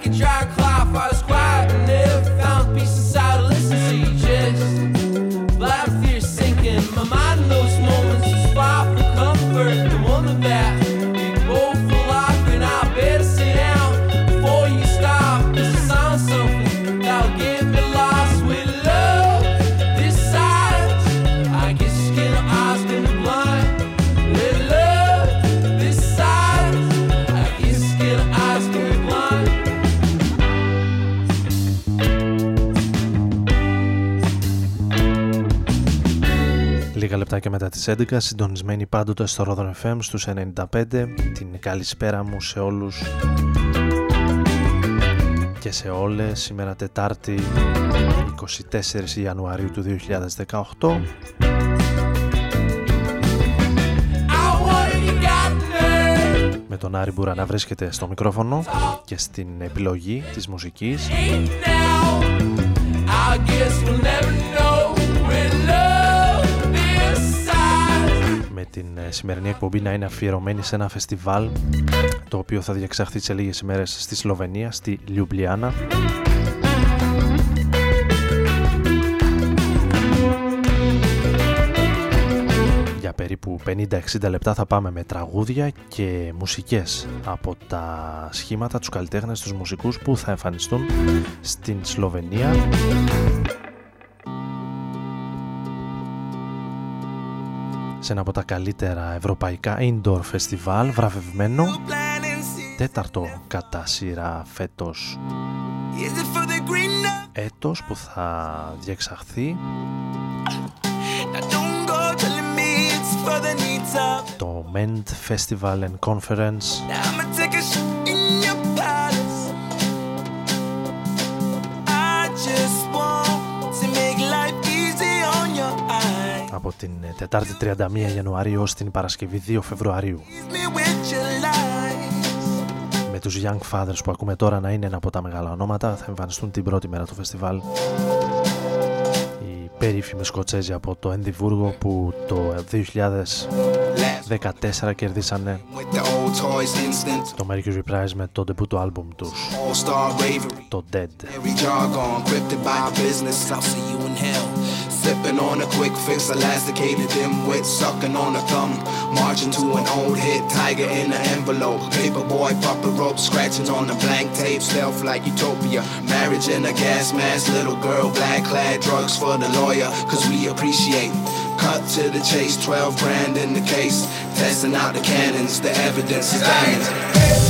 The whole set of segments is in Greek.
I can try Λίγα λεπτάκια μετά τις 11, συντονισμένοι πάντοτε στο Ρόδον FM στους 95. Την καλησπέρα μου σε όλους και σε όλες. Σήμερα Τετάρτη 24 Ιανουαρίου του 2018. I wanted you got nerve. Με τον Άρη Μπούρα να βρίσκεται στο μικρόφωνο και στην επιλογή της μουσικής. ain't now. I guess we'll never know την ε, σημερινή εκπομπή να είναι αφιερωμένη σε ένα φεστιβάλ το οποίο θα διεξαχθεί σε λίγες ημέρες στη Σλοβενία, στη Λιουμπλιάνα. Για περίπου 50-60 λεπτά θα πάμε με τραγούδια και μουσικές από τα σχήματα, τους καλλιτέχνες, τους μουσικούς που θα εμφανιστούν στην Σλοβενία σε ένα από τα καλύτερα ευρωπαϊκά indoor festival βραβευμένο τέταρτο κατά σειρά φέτος. Έτος που θα διεξαχθεί το Ment Festival and Conference από την Τετάρτη 31 Ιανουαρίου ως την Παρασκευή 2 Φεβρουαρίου. Με τους Young Fathers που ακούμε τώρα να είναι ένα από τα μεγάλα ονόματα θα εμφανιστούν την πρώτη μέρα του φεστιβάλ. Οι περίφημοι Σκοτσέζοι από το Ενδιβούργο που το 2014 κερδίσανε το Mercury Prize με το debut του άλμπουμ τους. Το Dead Sipping on a quick fix, elasticated them with sucking on a thumb. Marching to an old hit, tiger in an envelope. Paperboy, puppet rope, scratchings on the blank tape, stealth like utopia. Marriage in a gas mask, little girl, black clad, drugs for the lawyer, cause we appreciate. Cut to the chase, 12 grand in the case. Testing out the cannons, the evidence is damning.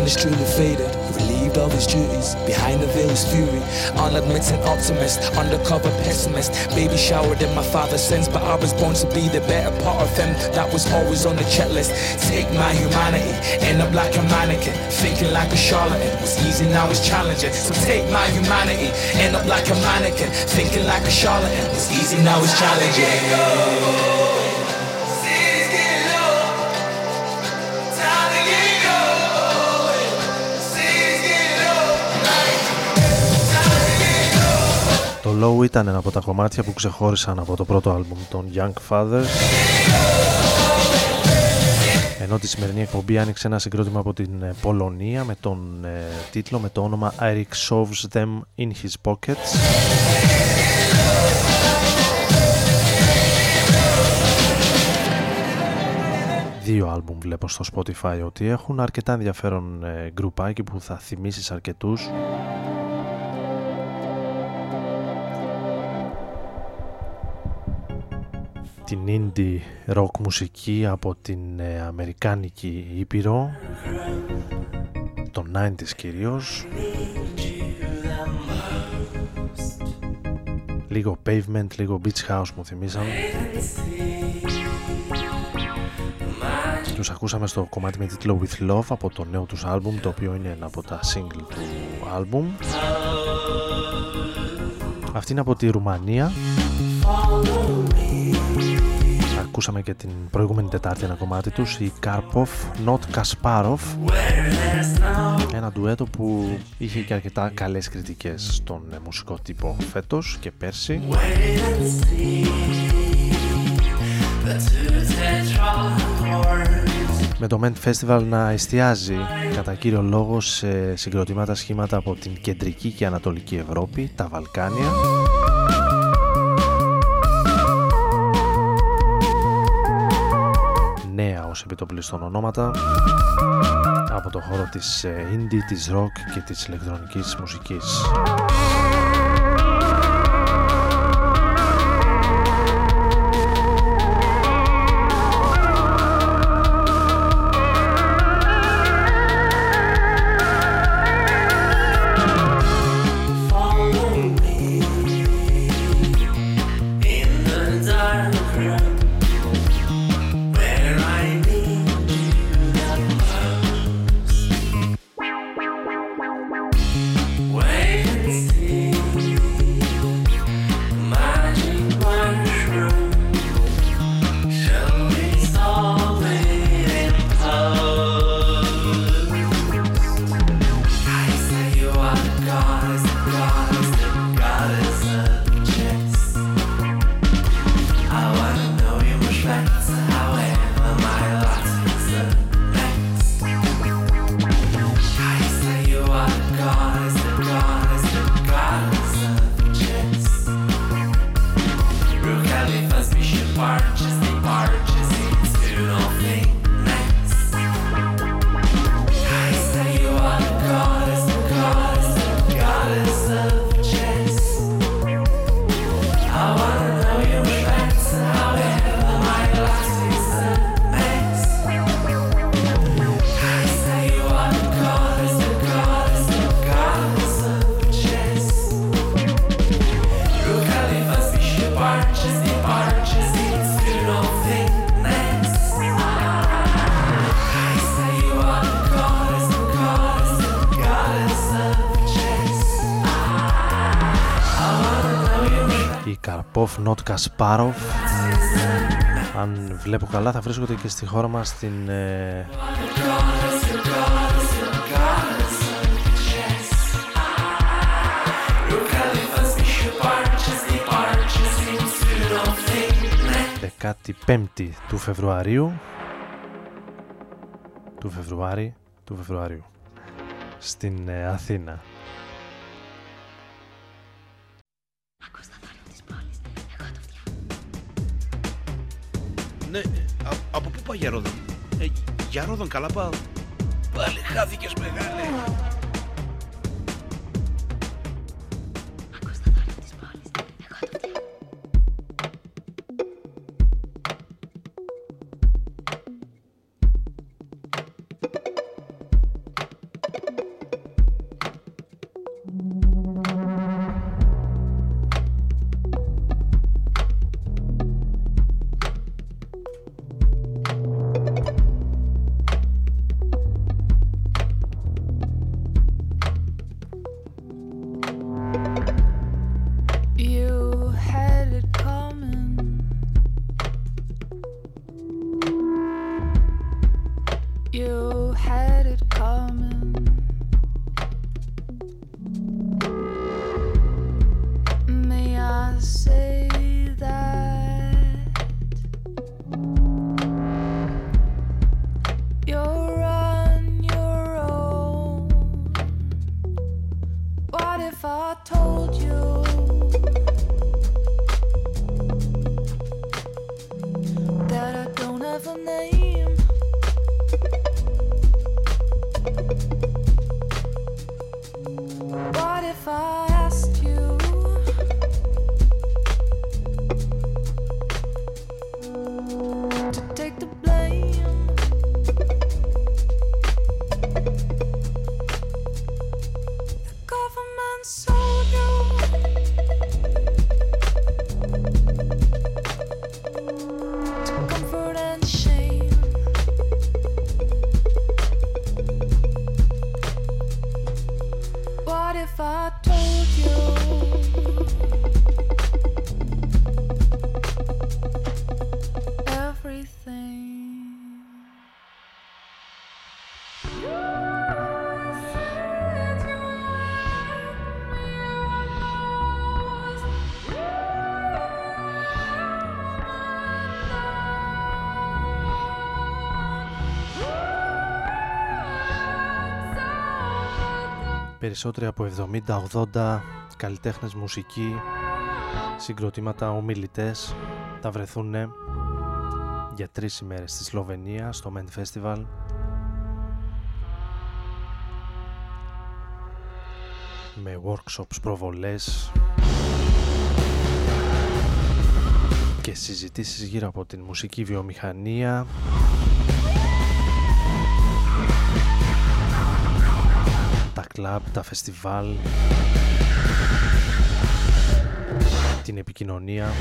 Shine is truly faded, relieved of his duties. Behind the veil's fury, unadmitting optimist, undercover pessimist. Baby showered in my father's sins, but I was born to be the better part of him. That was always on the checklist. Take my humanity, end up like a mannequin, thinking like a charlatan. It's easy now, it's challenging. So take my humanity, end up like a mannequin, thinking like a charlatan. It's easy now, it's challenging. Low ήταν ένα από τα κομμάτια που ξεχώρισαν από το πρώτο άλμπουμ των Young Fathers. Ενώ τη σημερινή εκπομπή άνοιξε ένα συγκρότημα από την ε, Πολωνία με τον ε, τίτλο με το όνομα Eric Shoves Them in His Pockets. Δύο άλμπουμ βλέπω στο Spotify ότι έχουν αρκετά ενδιαφέρον ε, γκρουπάκι που θα θυμίσεις αρκετούς την indie rock μουσική από την ε, αμερικάνικη Ήπειρο. Των 90's κυρίως. Λίγο pavement, λίγο beach house μου θυμίσαν τους ακούσαμε στο κομμάτι με τίτλο With Love από το νέο τους άλμπουμ το οποίο είναι ένα από τα single του άλμπουμ. Αυτή είναι από τη Ρουμανία Ακούσαμε και την προηγούμενη Τετάρτη ένα κομμάτι τους η Καρποφ Not Kasparov. Ένα ντουέτο που είχε και αρκετά καλές κριτικές στον μουσικό τύπο φέτος και πέρσι. Με το Ment Festival να εστιάζει κατά κύριο λόγο σε συγκροτήματα σχήματα από την κεντρική και ανατολική Ευρώπη, τα Βαλκάνια νέα ως επιτοπλίστων ονόματα από το χώρο της ε, indie, της rock και της ηλεκτρονικής μουσικής. Not Kasparov. Αν βλέπω καλά θα βρίσκονται και στη χώρα μας στην ε... Δεκάτη πέμπτη του Φεβρουαρίου. Του Φεβρουάρη του Φεβρουαρίου. Στην ε, Αθήνα Ναι, α, από πού πάει για Ρόδον; Ε, για Ρόδον καλά πάω. Πάλι χάθηκες μεγάλε. Περισσότεροι από 70-80 καλλιτέχνες μουσική, συγκροτήματα, ομιλητές θα βρεθούν για τρεις ημέρες στη Σλοβενία στο Ment Festival. Με workshops, προβολές και συζητήσεις γύρω από την μουσική βιομηχανία κλαμπ, τα φεστιβάλ την επικοινωνία.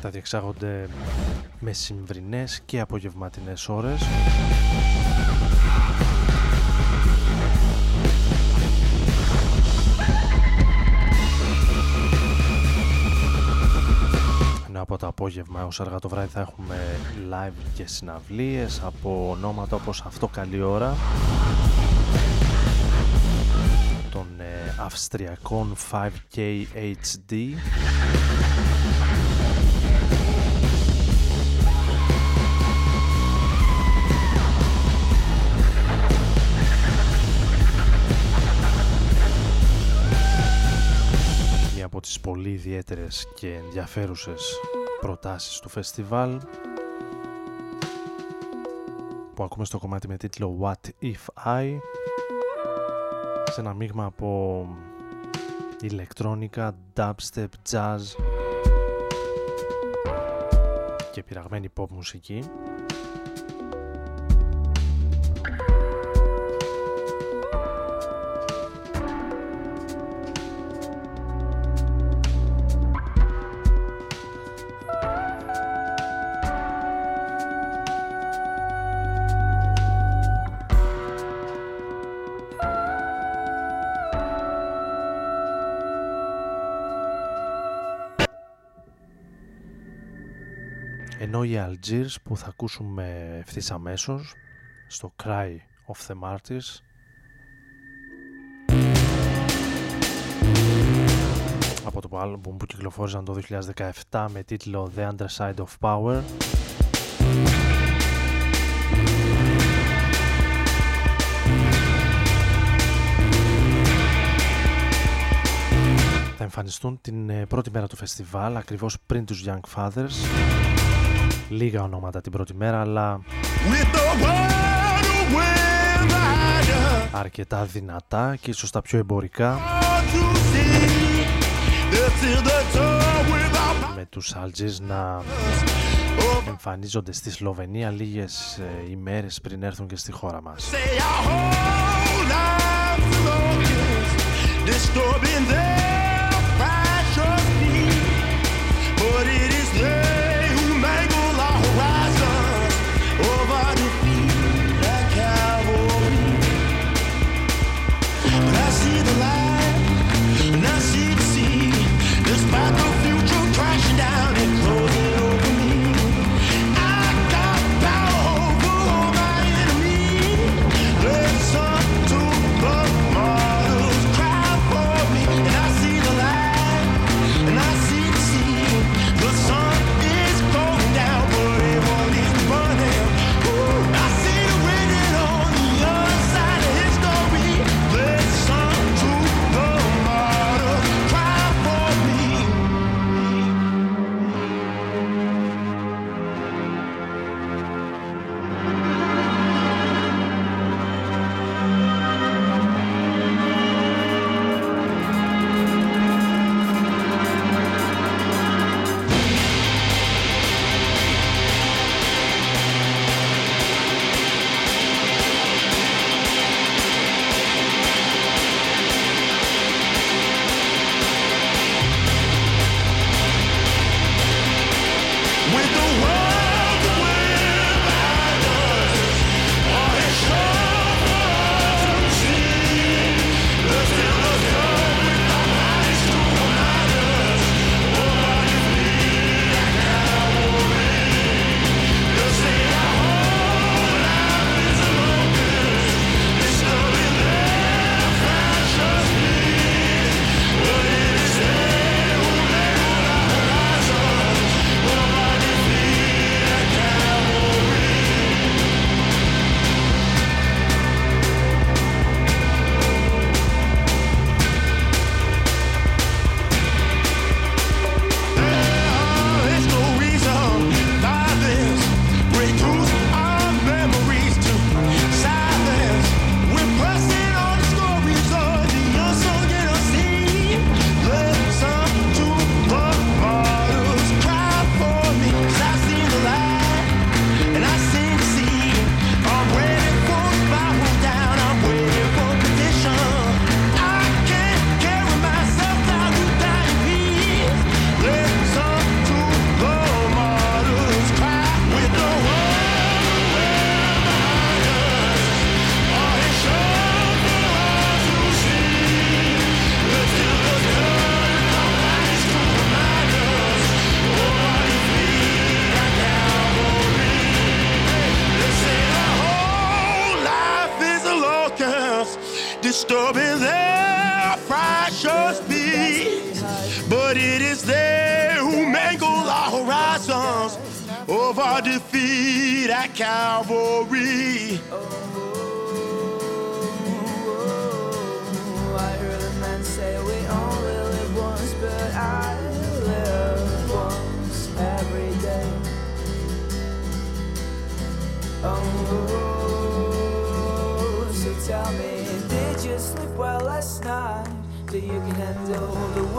Θα διεξάγονται μεσημβρινές και απογευματινές ώρες από το απόγευμα έως αργά το βράδυ θα έχουμε live και συναυλίες από ονόματα όπως αυτό καλή ώρα των ε, αυστριακών 5K HD ιδιαίτερες και ενδιαφέρουσες προτάσεις του φεστιβάλ που ακούμε στο κομμάτι με τίτλο What If I σε ένα μείγμα από ηλεκτρόνικα, dubstep, jazz και πειραγμένη pop μουσική ενώ οι Algiers που θα ακούσουμε ευθύς αμέσως στο Cry of the Martyrs. Από το άλμπουμ που κυκλοφόρησαν το 2017 με τίτλο The Underside of Power. Θα εμφανιστούν την ε, πρώτη μέρα του φεστιβάλ ακριβώς πριν τους Young Fathers λίγα ονόματα την πρώτη μέρα αλλά αρκετά δυνατά και ίσως τα πιο εμπορικά. Με τους Algiers να εμφανίζονται στη Σλοβενία λίγες ε, ημέρες πριν έρθουν και στη χώρα μας.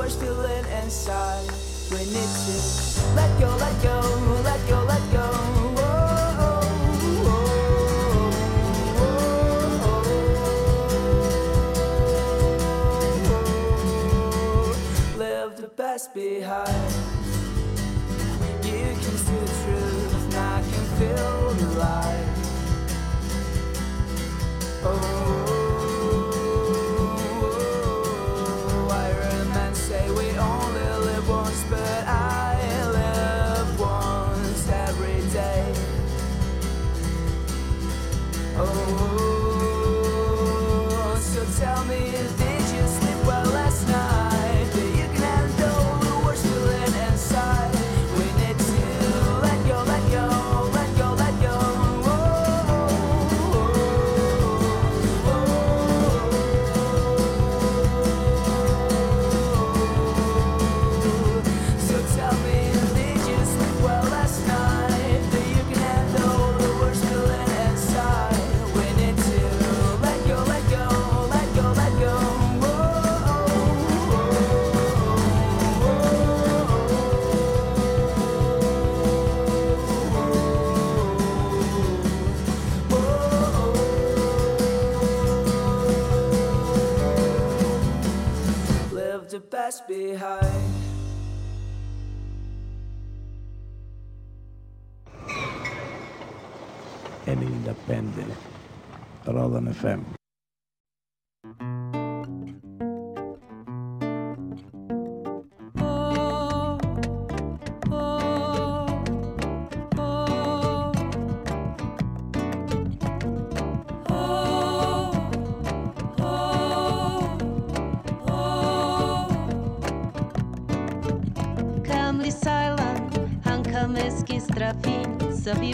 first feeling inside when it's you. Let go, let go. Oh,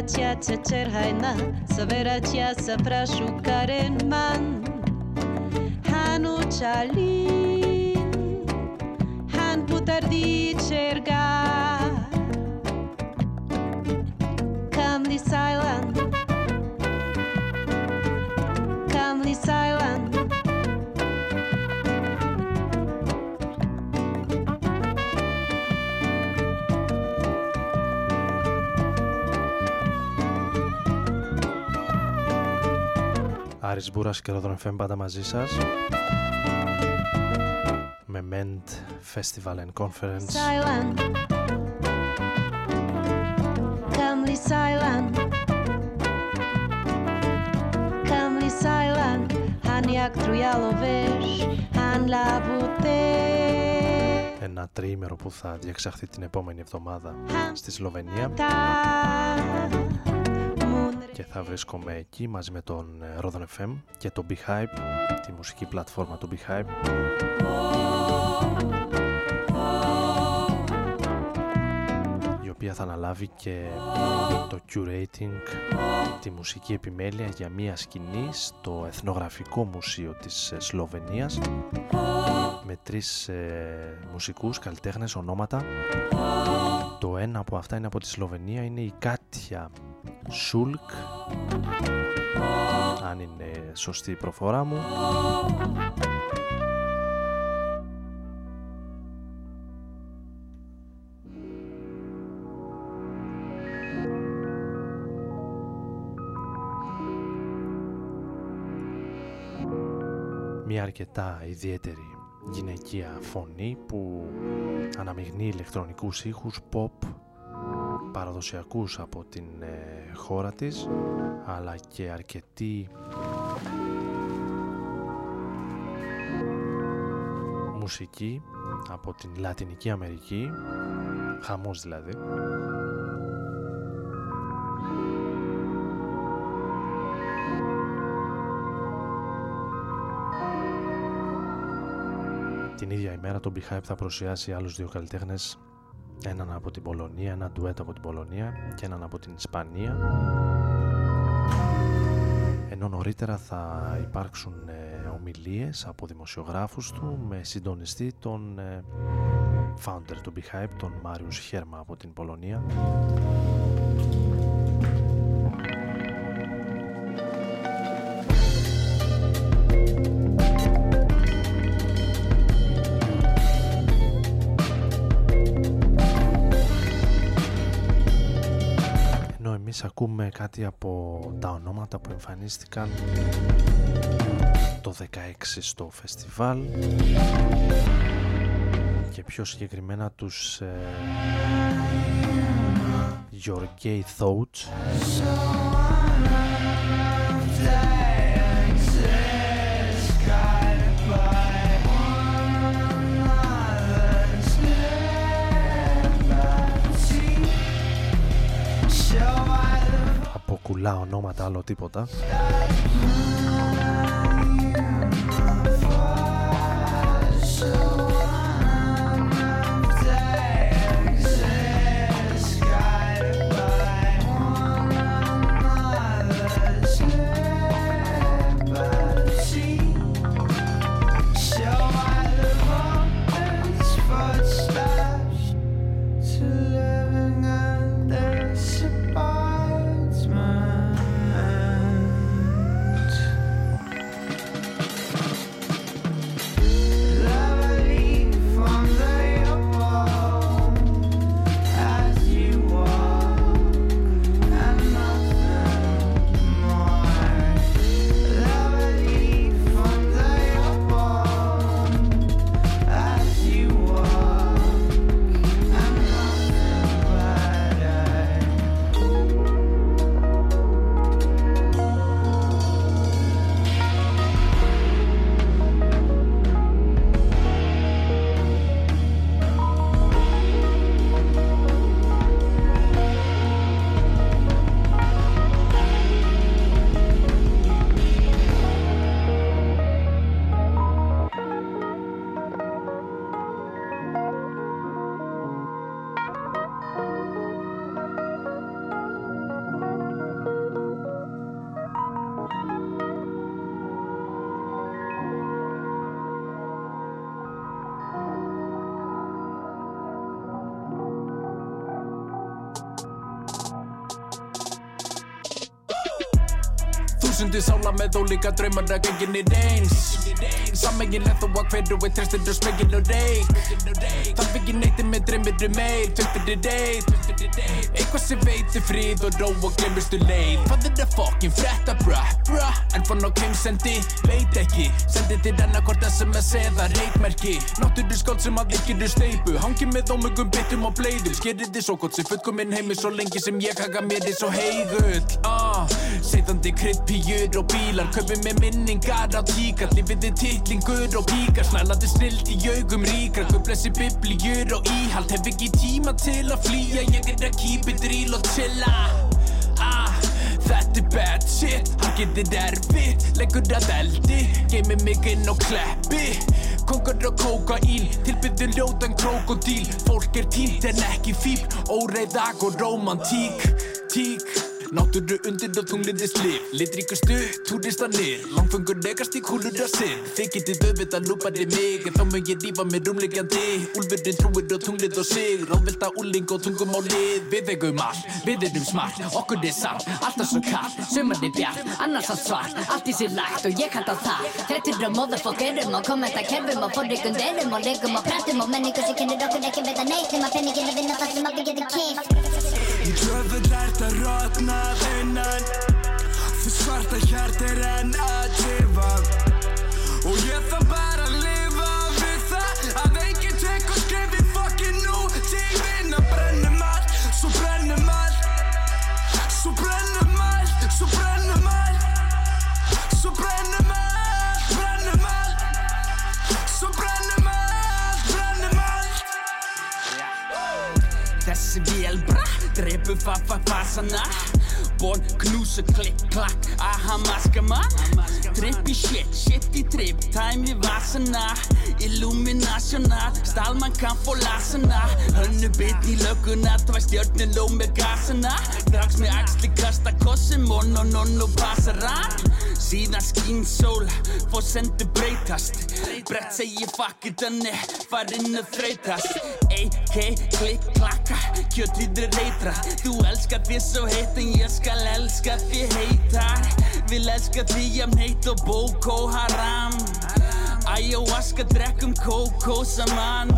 Severatia tzeter haina, severatia sefrasukaren man. Hanu chali, han putardi txerga. Come this island, Άρης Μπούρας και Ρόδον FM πάντα μαζί σας με Ment Festival and Conference Silent. Come li silent. Come li silent. Han jak trujalo veš, han labute. ένα τριήμερο που θα διεξαχθεί την επόμενη εβδομάδα στη Σλοβενία και θα βρίσκομαι εκεί μαζί με τον ε, Rodon FM και το Beehive, τη μουσική πλατφόρμα του Beehive η οποία θα αναλάβει και το curating, τη μουσική επιμέλεια για μία σκηνή στο Εθνογραφικό Μουσείο της ε, Σλοβενίας με τρεις ε, μουσικούς καλλιτέχνες ονόματα. Το ένα από αυτά είναι από τη Σλοβενία είναι η Κάτια Σούλκ αν είναι σωστή η προφορά μου. Μια αρκετά ιδιαίτερη γυναικεία φωνή που αναμειγνύει ηλεκτρονικούς ήχους pop παραδοσιακούς από την ε, χώρα της αλλά και αρκετή μουσική από την Λατινική Αμερική χαμός δηλαδή Την ίδια ημέρα το Beehive θα προσιάσει άλλους δύο καλλιτέχνες. Έναν από την Πολωνία, ένα ντουέτ από την Πολωνία και έναν από την Ισπανία. Ενώ νωρίτερα θα υπάρξουν ε, ομιλίες από δημοσιογράφους του με συντονιστή τον ε, founder του Beehive, τον Μάριους Χέρμα από την Πολωνία εμείς ακούμε κάτι από τα ονόματα που εμφανίστηκαν το 16 στο φεστιβάλ και πιο συγκεκριμένα τους ε, Your Gay Thoughts κουλά ονόματα άλλο τίποτα með ólíka draumar að gengin er eins Sammegilegt þó að hverju við trestir og smegin og reik Þarf ekki neytið með dreymir um meir Tvöftir er reyð Eitthvað sem veitir frið og ró og glemurstu leið. Hvað er það fokkin frétta bra bra En fann á keimsendi, veit ekki. Sendi til annarkort SMS eða reikmerki. Náttúru skáld sem að ekki eru steipu Hangi með ómögum bitum og bleiðum Skerið þið svo gott sem fullkominn heimi Svo lengi sem ég haka mér þið svo heigull ah, Seitandi krydd, píur og bílar Kaupið með minningar á tíkar. Lífið er titlingur og píkar Snælandi snild í augum ríkar. Guðblessi biblíur og íhald Hef ekki tíma til að flýja. Ég er að keep it real og chilla. Ah, Þetta er bad shit. Getur erfitt Leggur að eldi. Geimir mig inn og kleppi. Kongar og kókaín Tilbyður ljótan krokodíl. Fólk er tínt en ekki fíl Óreiðag og romantík Tík Náttúru undir og tunglindi slif Litríkustu, túristanir Langfengur negast í kúlur að sinn Þið getið auðvitað lúpari mig En þá mun ég rífa mig rúmlegjandi Úlfurinn trúir og tunglið og sig. Ráðvelda úling og tungum á lið. Við eigum all, við erum smart. Okkur er samt, alltaf svo kall Sumar er bjart, annars allt svart. Allt í sér lagt og ég kalla það. Þrettir og motherfuckerum og kommentakerfum Og forrikunderum og legum og pratum Og menningu sem kennir okkur ekki veit að neitt Þeim að penningin að vinna það sem okkur getur kýft Í djöfull ert að rotnað innan. Því svarta hjart er enn að lifa. Og ég þarf bara að lifa kaffe fra farfaserne Bort knuse klik klak, aha maske mig Trippy shit, shit í tripp Time í vasana Illuminational Stálmann kann få lasana Hönnu bit í lögguna Tvær stjörnur ló með gasana Drags með axli kasta kossi Mon og non og passaran Síðan skín sól Fór sendu breytast. Brett segi fuck it önni Farinn að þreytast. AK, klikk, klakka Kjötriður reytra Þú elskar því svo heitt En ég skal elska því heitar Vil elska því heitt og Boko Haram. Ayahuasca drekkum kókó saman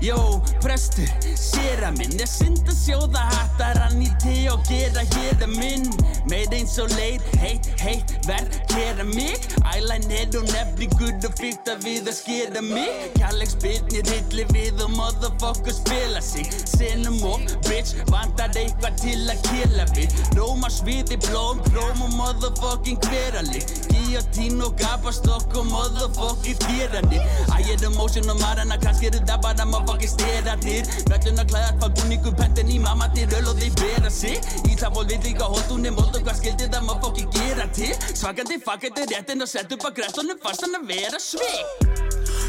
jó, prestur, séra minn Ég synd að sjóða hattar hann í te og gera hér að minn. Meir eins og leir, heitt, heitt, verð, gera mig. Ælæn er og nefni gudd og fyrta við að skera mig. Kjalleg spilnir hilli við og motherfucker spila sig. Senum og bitch, vantar eitthvað til að killa við. Róma sviði blóm, króm og motherfucking hverali. Guillotine og gapastokk og motherfucking þýrani Æ, er emotion og marana, kannski eru það bara motherfucking steratir Völlun að klæðar fag búningu, pentin í mamma til öl og þeir bera sig. Ísafól við líka hóttunni, mold og hvað skildi það motherfucking gera til. Svakandi fuckandi réttin og sett upp að græstunum fastan að vera svik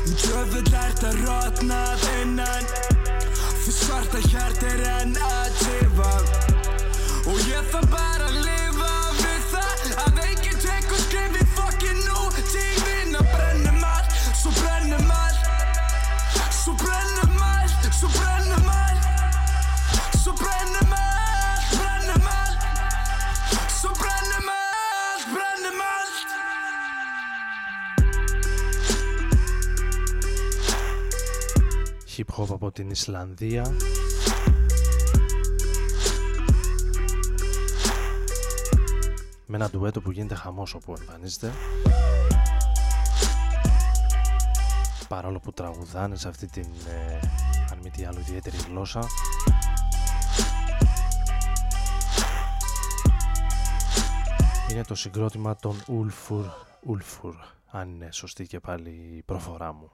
Djöfull ert að rotnað innan Því svarta hjart er enn að tifa Og ég þarf bara hip hop από την Ισλανδία. Με ένα ντουέτο που γίνεται χαμός όπου εμφανίζεται. Παρόλο που τραγουδάνε σε αυτή την ε, αν μη τι άλλο ιδιαίτερη γλώσσα. Είναι το συγκρότημα των Ulfur Ulfur αν είναι σωστή και πάλι η προφορά μου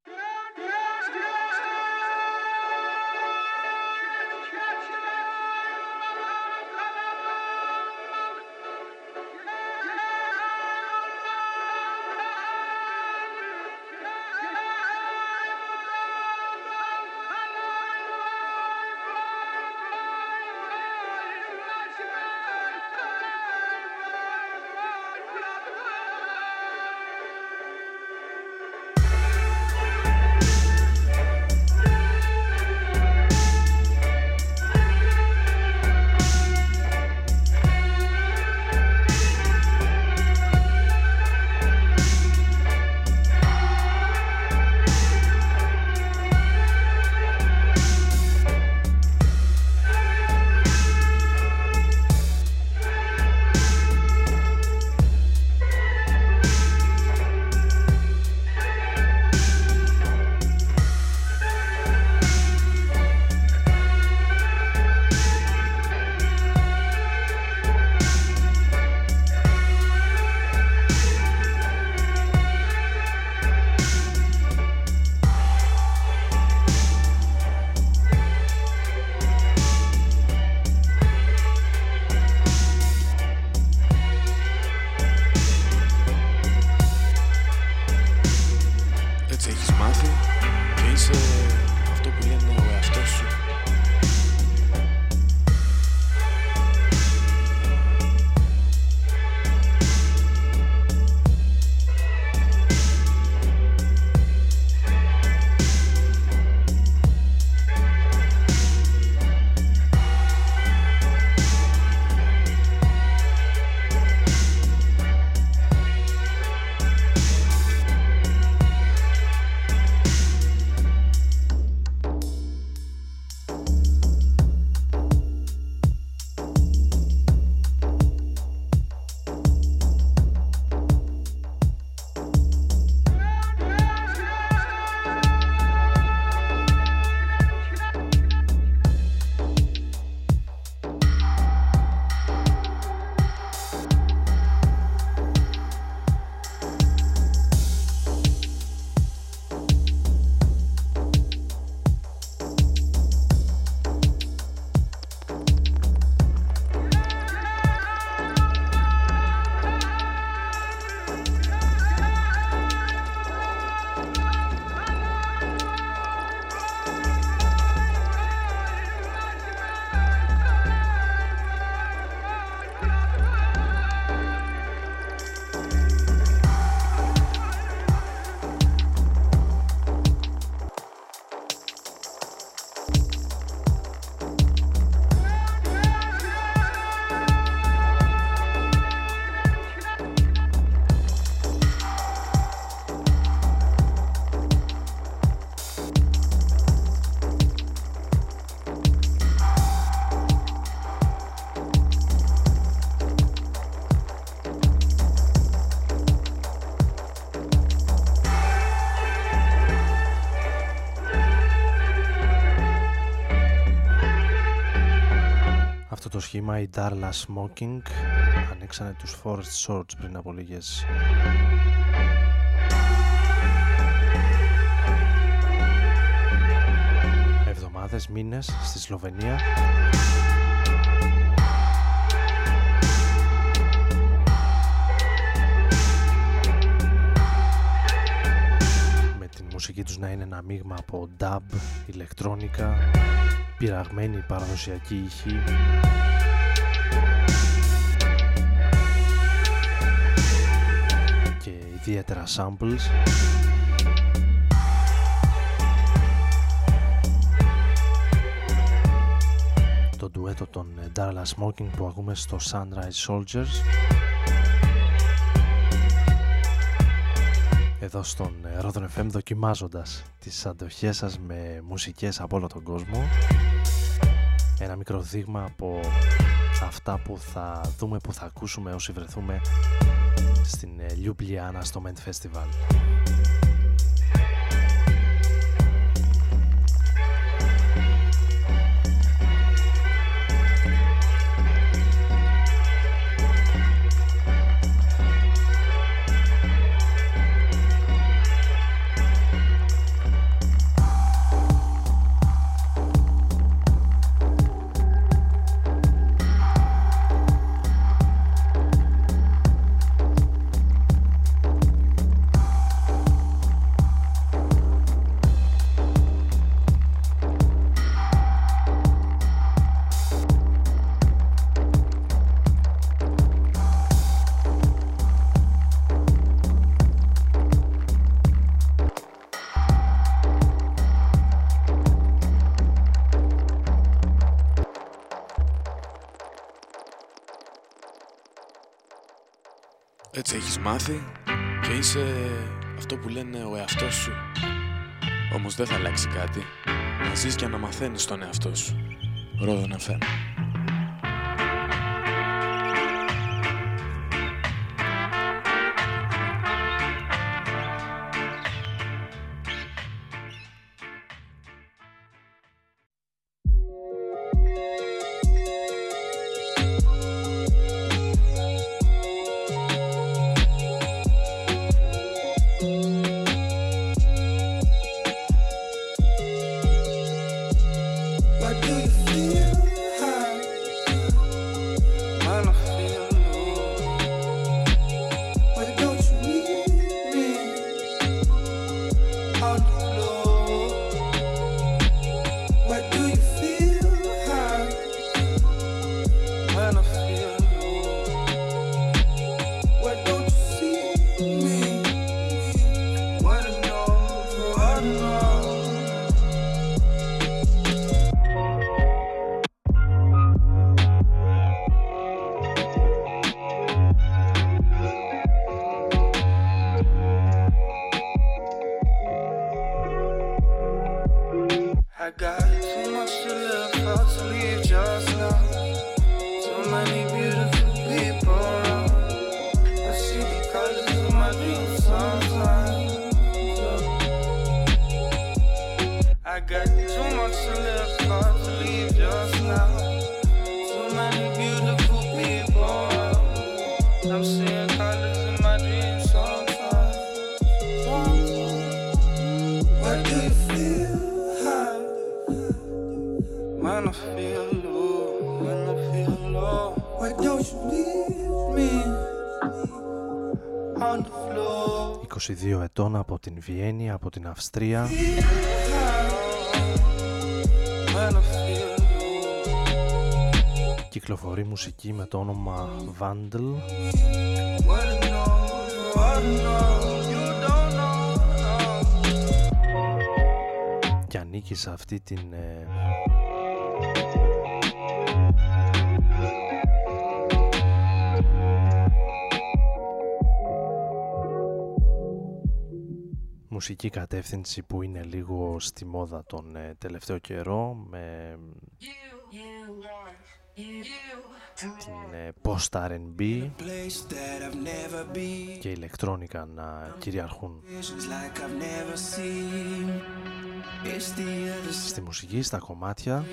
σχήμα οι Darla Smoking. Ανοίξανε τους Forest Swords πριν από λίγες. Εβδομάδες, μήνες στη Σλοβενία. Με την μουσική τους να είναι ένα μείγμα από dub, ηλεκτρόνικα πειραγμένη παραδοσιακή ηχή και ιδιαίτερα samples. Το ντουέτο των Darla Smoking που ακούμε στο Sunrise Soldiers. Εδώ στον Rodon FM δοκιμάζοντας τις αντοχές σας με μουσικές από όλο τον κόσμο. Ένα μικρό δείγμα από αυτά που θα δούμε, που θα ακούσουμε όσοι βρεθούμε στην ε, Λιουμπλιάνα στο Μεντ Φεστιβάλ. Και να μαθαίνεις τον εαυτό σου. Ρόδον FM. 22 ετών από την Βιέννη, από την Αυστρία. When I feel κυκλοφορεί μουσική με το όνομα Vandal. What I know, what I know, you don't know. και ανήκει σε αυτή την μουσική κατεύθυνση που είναι λίγο στη μόδα τον ε, τελευταίο καιρό με την ε, post R&B και ηλεκτρόνικα να κυριαρχούν. Στη μουσική, στα κομμάτια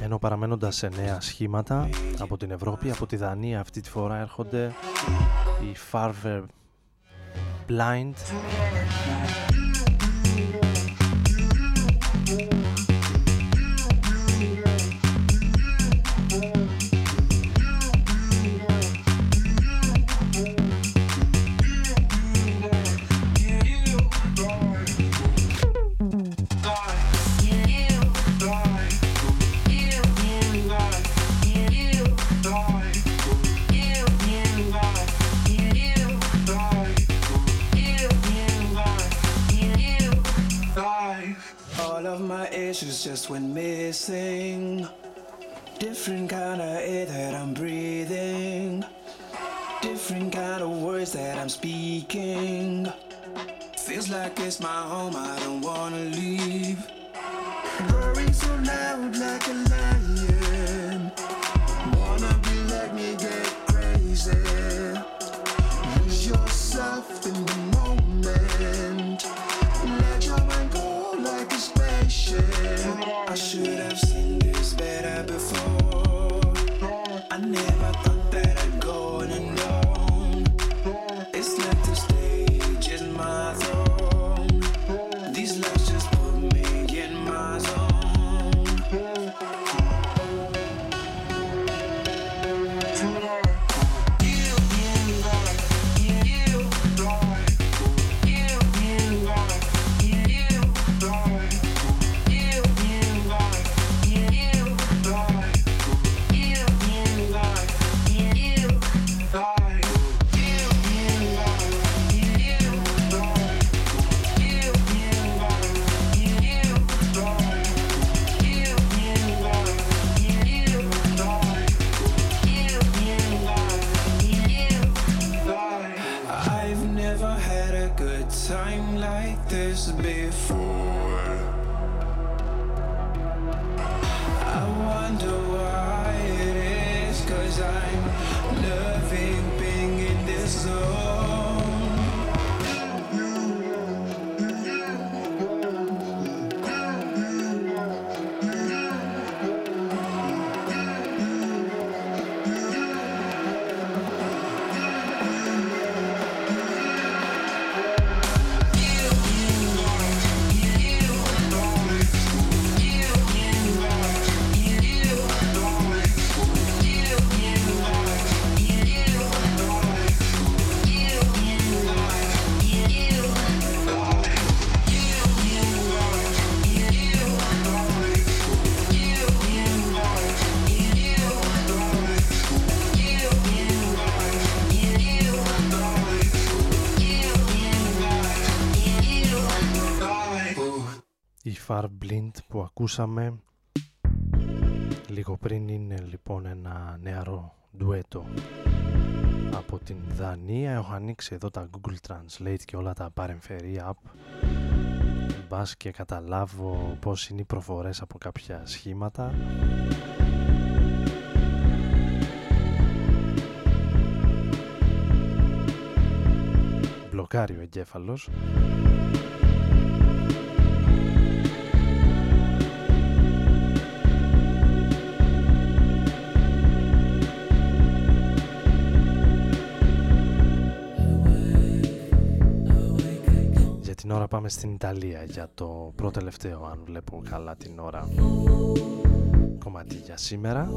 ενώ παραμένοντας σε νέα σχήματα από την Ευρώπη, από τη Δανία αυτή τη φορά έρχονται οι Farver Blind Different kind of air that I'm breathing. Different kind of words that I'm speaking. Feels like it's my home, I don't wanna leave. Roaring so loud like a lion. Wanna be like me, get crazy. Lose yourself in the moment. Let your mind go like a spaceship. I should που ακούσαμε λίγο πριν είναι λοιπόν ένα νεαρό ντουέτο από την Δανία. Έχω ανοίξει εδώ τα Google Translate και όλα τα παρεμφερή app μπας και καταλάβω πώς είναι οι προφορές από κάποια σχήματα. Μπλοκάρει ο εγκέφαλος. Για την ώρα πάμε στην Ιταλία για το πρώτο τελευταίο αν βλέπω καλά την ώρα. Κομμάτι για σήμερα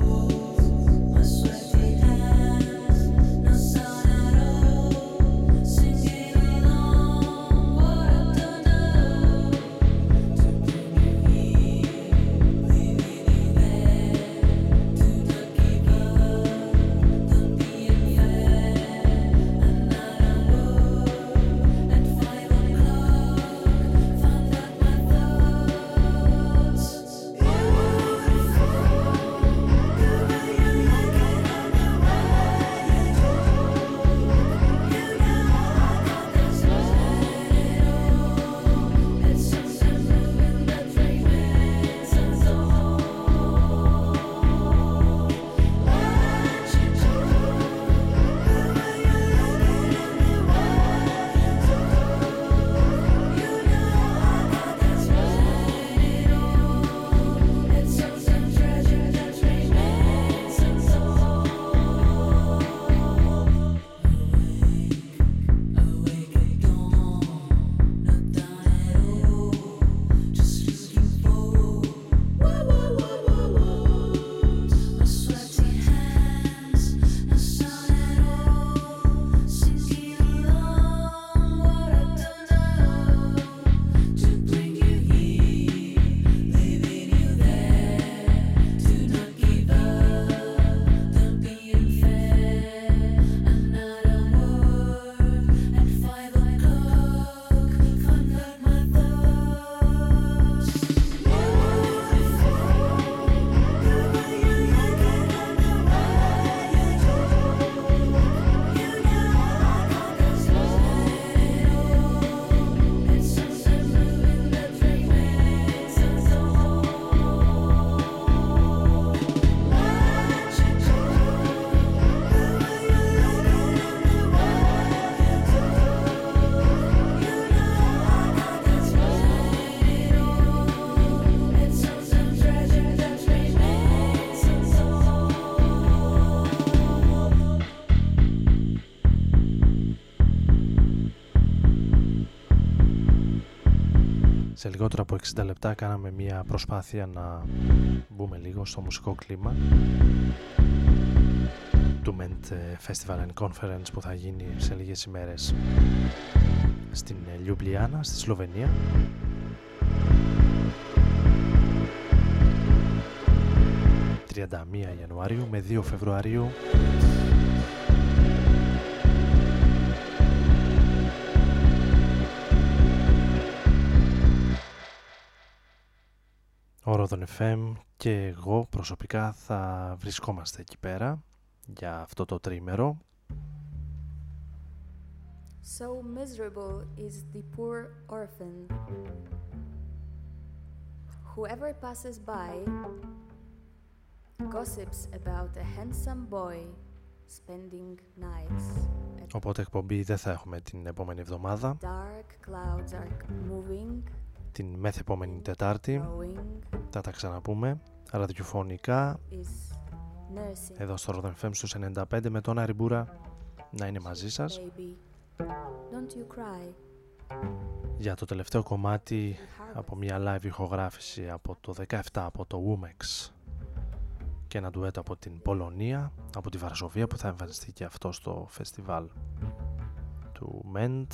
Σε λιγότερο από 60 λεπτά κάναμε μια προσπάθεια να μπούμε λίγο στο μουσικό κλίμα του Ment Festival and Conference που θα γίνει σε λίγες ημέρες στην Λιουμπλιάνα, στη Σλοβενία. ...31 Ιανουαρίου με 2 Φεβρουαρίου Ο Ρόδον FM και εγώ προσωπικά θα βρισκόμαστε εκεί πέρα για αυτό το τρίμερο. So miserable is the poor orphan. Whoever passes by gossips about a handsome boy spending nights. Οπότε εκπομπή δεν θα έχουμε την επόμενη εβδομάδα. Dark clouds are moving. Την μεθεπόμενη Τετάρτη. Θα τα ξαναπούμε ραδιοφωνικά εδώ στο Rodon FM στους 95 με τον Άρη Μπούρα. Να είναι μαζί σας. Για το τελευταίο κομμάτι από μια live ηχογράφηση από το 17 από το Womex και ένα ντουέτο από την Πολωνία από τη Βαρσοβία που θα εμφανιστεί και αυτό στο φεστιβάλ του Μέντ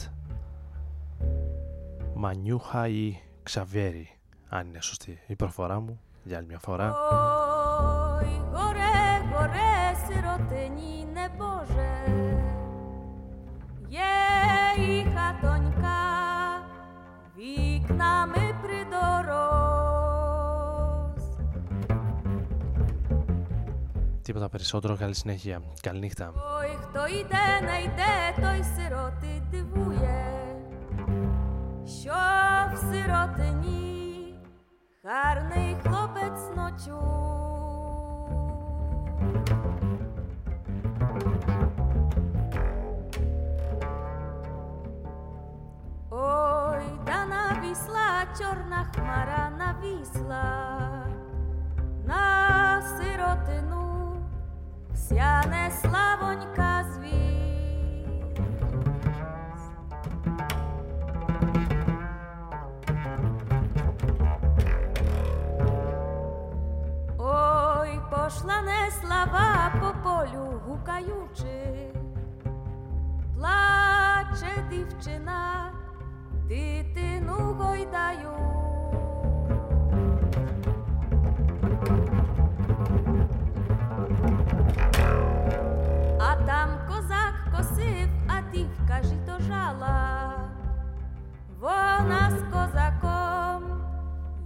Μανιούχα ή Ξαβιέρι, αν είναι σωστή η προφορά μου, για άλλη μια φορά. Τίποτα περισσότερο, καλή συνέχεια. Καληνύχτα. Oj, kto idę, το toj syroty dywuje. Що в сиротині гарний хлопець ночує. Ой, да навісла чорна хмара навісла на сиротину, сяне славонька звіз. Пошла не слава по полю гукаючи, плаче дівчина, дитину гойдаю. А там козак косив, а дівка жито жала. Вона з козаком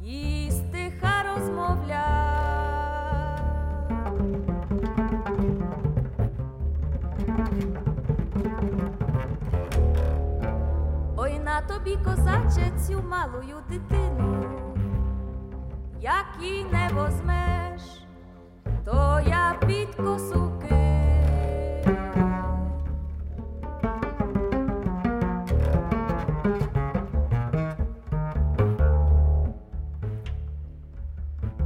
їсти стиха тобі, козаче, цю малую дитину, як її не возьмеш, то я під косу кину.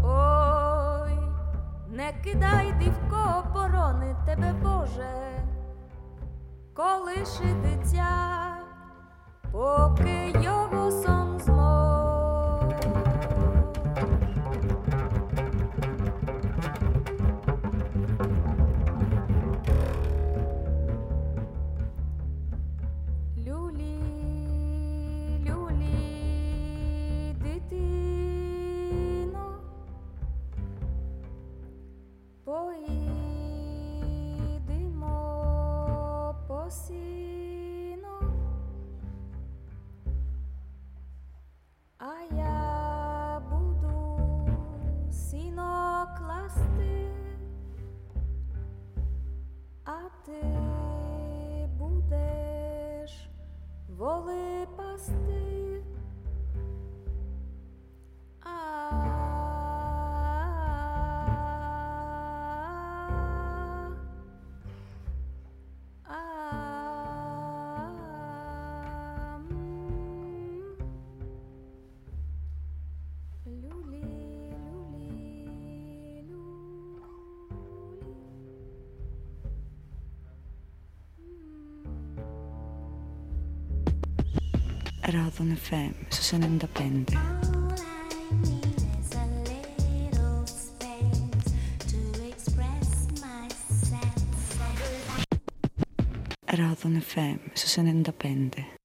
Ой, не кидай дівко, борони тебе, Боже, колиши дитя, поки його сон поїдемо по сіно, воли пасти. Ράδον FM στους 95. Ράδον FM στους 95.